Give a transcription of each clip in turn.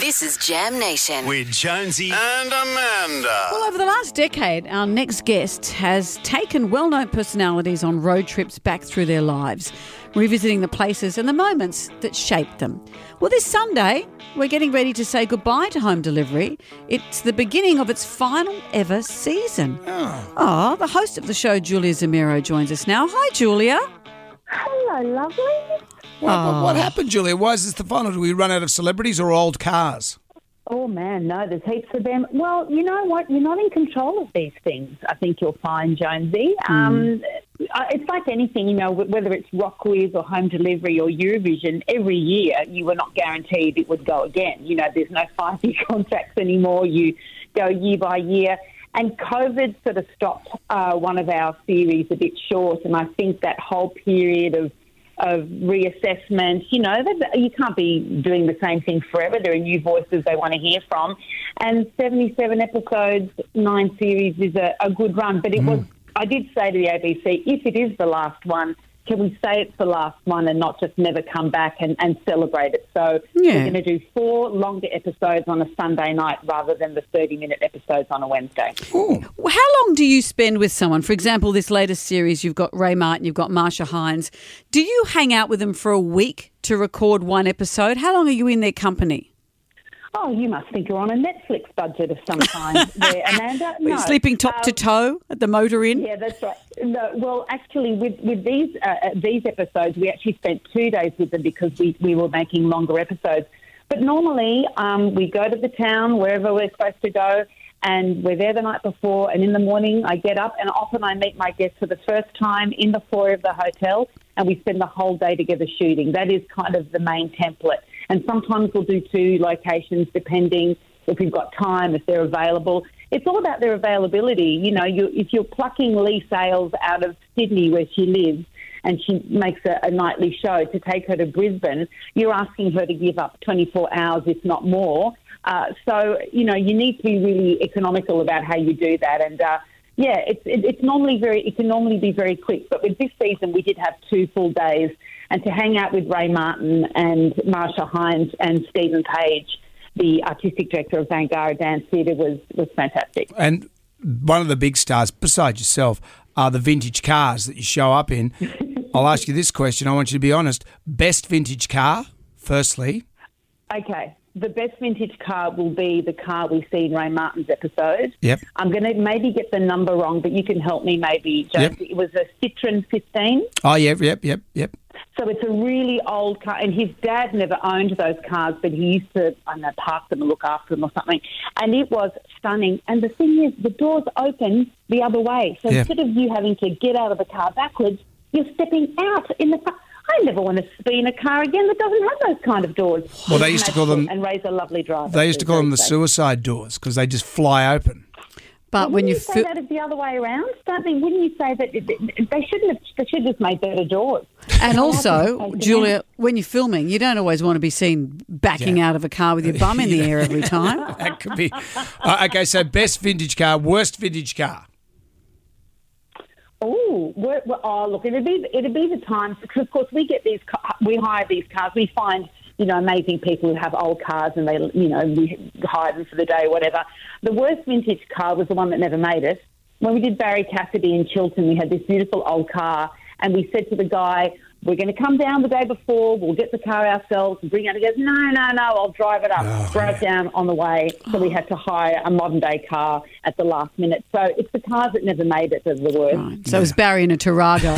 This is Jam Nation. with Jonesy and Amanda. Well, over the last decade, our next guest has taken well known personalities on road trips back through their lives, revisiting the places and the moments that shaped them. Well, this Sunday, we're getting ready to say goodbye to home delivery. It's the beginning of its final ever season. Oh. Ah, the host of the show, Julia Zemiro, joins us now. Hi, Julia. Hello, lovely. What, Oh. what happened, Julia? Why is this the final? Do we run out of celebrities or old cars? Oh man, no, there's heaps of them. Well, you know what? You're not in control of these things. I think you'll find, Jonesy. Um, uh, it's like anything, you know, whether it's RocKwiz or Home Delivery or Eurovision. Every year, you were not guaranteed it would go again. You know, there's no five-year contracts anymore. You go year by year. And COVID sort of stopped uh, one of our series a bit short, and I think that whole period of of reassessment. You know, that you can't be doing the same thing forever. There are new voices they want to hear from, and seventy-seven episodes, nine series is a, a good run. But it mm. was. I did say to the ABC, if it is the last one, can we say it's the last one and not just never come back and, and celebrate it? So Yeah. we're going to do four longer episodes on a Sunday night rather than the thirty-minute episodes on a Wednesday. How long do you spend with someone? For example, this latest series, you've got Ray Martin, you've got Marcia Hines. Do you hang out with them for a week to record one episode? How long are you in their company? Oh, you must think you're on a Netflix budget of some kind, there, Amanda. No. sleeping top to Um, toe at the motor inn? Yeah, that's right. No, well, actually, with with these uh, uh, these episodes, we actually spent two days with them because we, we were making longer episodes. But normally, um, we go to the town wherever we're supposed to go, and we're there the night before. And in the morning, I get up, and often I meet my guests for the first time in the foyer of the hotel, and we spend the whole day together shooting. That is kind of the main template. And sometimes we'll do two locations depending if we've got time, if they're available. It's all about their availability. You know, you, if you're plucking Leigh Sales out of Sydney where she lives and she makes a, a nightly show to take her to Brisbane, you're asking her to give up 24 hours, if not more. Uh, so, you know, you need to be really economical about how you do that. And, uh, yeah, it's, it, it's normally very, it can normally be very quick. But with this season, we did have two full days. And to hang out with Ray Martin and Marcia Hines and Stephen Page, the artistic director of Bangarra Dance Theatre, was, was fantastic. And one of the big stars, besides yourself, are the vintage cars that you show up in. I'll ask you this question. I want you to be honest. Best vintage car, firstly. Okay. The best vintage car will be the car we see in Ray Martin's episode. Yep. I'm going to maybe get the number wrong, but you can help me maybe. Yep. It was a Citroen 15. Oh, yep, yep, yep, yep. So it's a really old car, and his dad never owned those cars, but he used to, I don't know, park them and look after them or something. And it was stunning. And the thing is, the doors open the other way. So Yeah. instead of you having to get out of the car backwards, you're stepping out in the front. I never want to be in a car again that doesn't have those kind of doors. Well, they used to call them- And Ray's a lovely driver. They used to call them the very safe. suicide doors because they just fly open. But Well, when you you say fil- that is the other way around? Don't they, wouldn't you say that it- it- they shouldn't have? They should have just made better doors. and also, Julia, when you're filming, you don't always want to be seen backing Yeah. out of a car with your bum in the air every time. That could be. Uh, okay, so best vintage car, worst vintage car. We're, we're, oh, look, it'd be it'd be the times because of course we get these we hire these cars. We find you know amazing people who have old cars and they you know we hire them for the day, whatever. The worst vintage car was the one that never made it. When we did Barrie Cassidy in Chilton, we had this beautiful old car, and we said to the guy, "We're going to come down the day before. We'll get the car ourselves and bring it." He goes, "No, no, no, I'll drive it up." Oh, Broke down on the way, so we had to hire a modern day car at the last minute. So it's the cars that never made it that are the worst. Right. So it was Barry in a Tarago.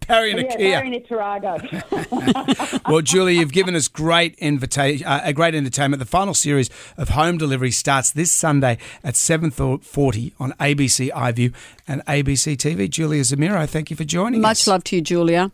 Barry and a Yeah, Kia. Barry in Tarago. Well, Julie, you've given us great invitation, uh, a great entertainment. The final series of Home Delivery starts this Sunday at seven forty on ABC iView and ABC TV. Julia Zemiro, thank you for joining us. Much love to you, Julia.